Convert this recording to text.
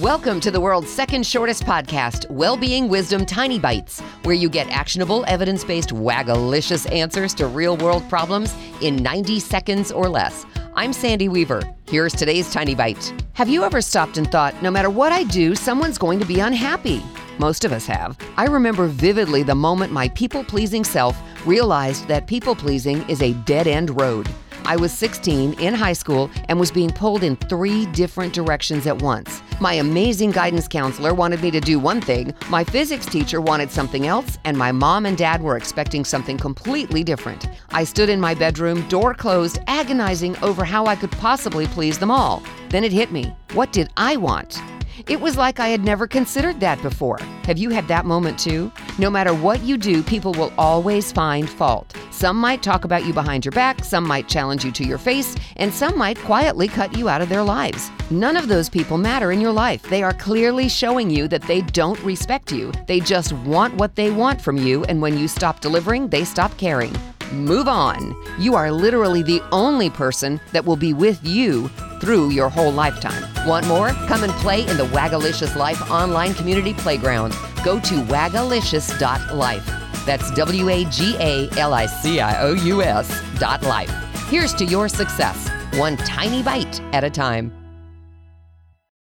Welcome to the world's second shortest podcast, Wellbeing Wisdom Tiny Bites, where you get actionable, evidence based, wagalicious answers to real world problems in 90 seconds or less. I'm Sandy Weaver. Here's today's Tiny Bite. Have you ever stopped and thought, no matter what I do, someone's going to be unhappy? Most of us have. I remember vividly the moment my people pleasing self realized that people pleasing is a dead end road. I was 16 in high school and was being pulled in three different directions at once. My amazing guidance counselor wanted me to do one thing, my physics teacher wanted something else, and my mom and dad were expecting something completely different. I stood in my bedroom, door closed, agonizing over how I could possibly please them all. Then it hit me. What did I want? It was like I had never considered that before. Have you had that moment too? No matter what you do, people will always find fault. Some might talk about you behind your back, some might challenge you to your face, and some might quietly cut you out of their lives. None of those people matter in your life. They are clearly showing you that they don't respect you. They just want what they want from you, and when you stop delivering, they stop caring. Move on. You are literally the only person that will be with you through your whole lifetime. Want more? Come and play in the Wagalicious Life online community playground. Go to wagalicious.life. That's W A G A L I C I O U S dot life. Here's to your success, one tiny bite at a time.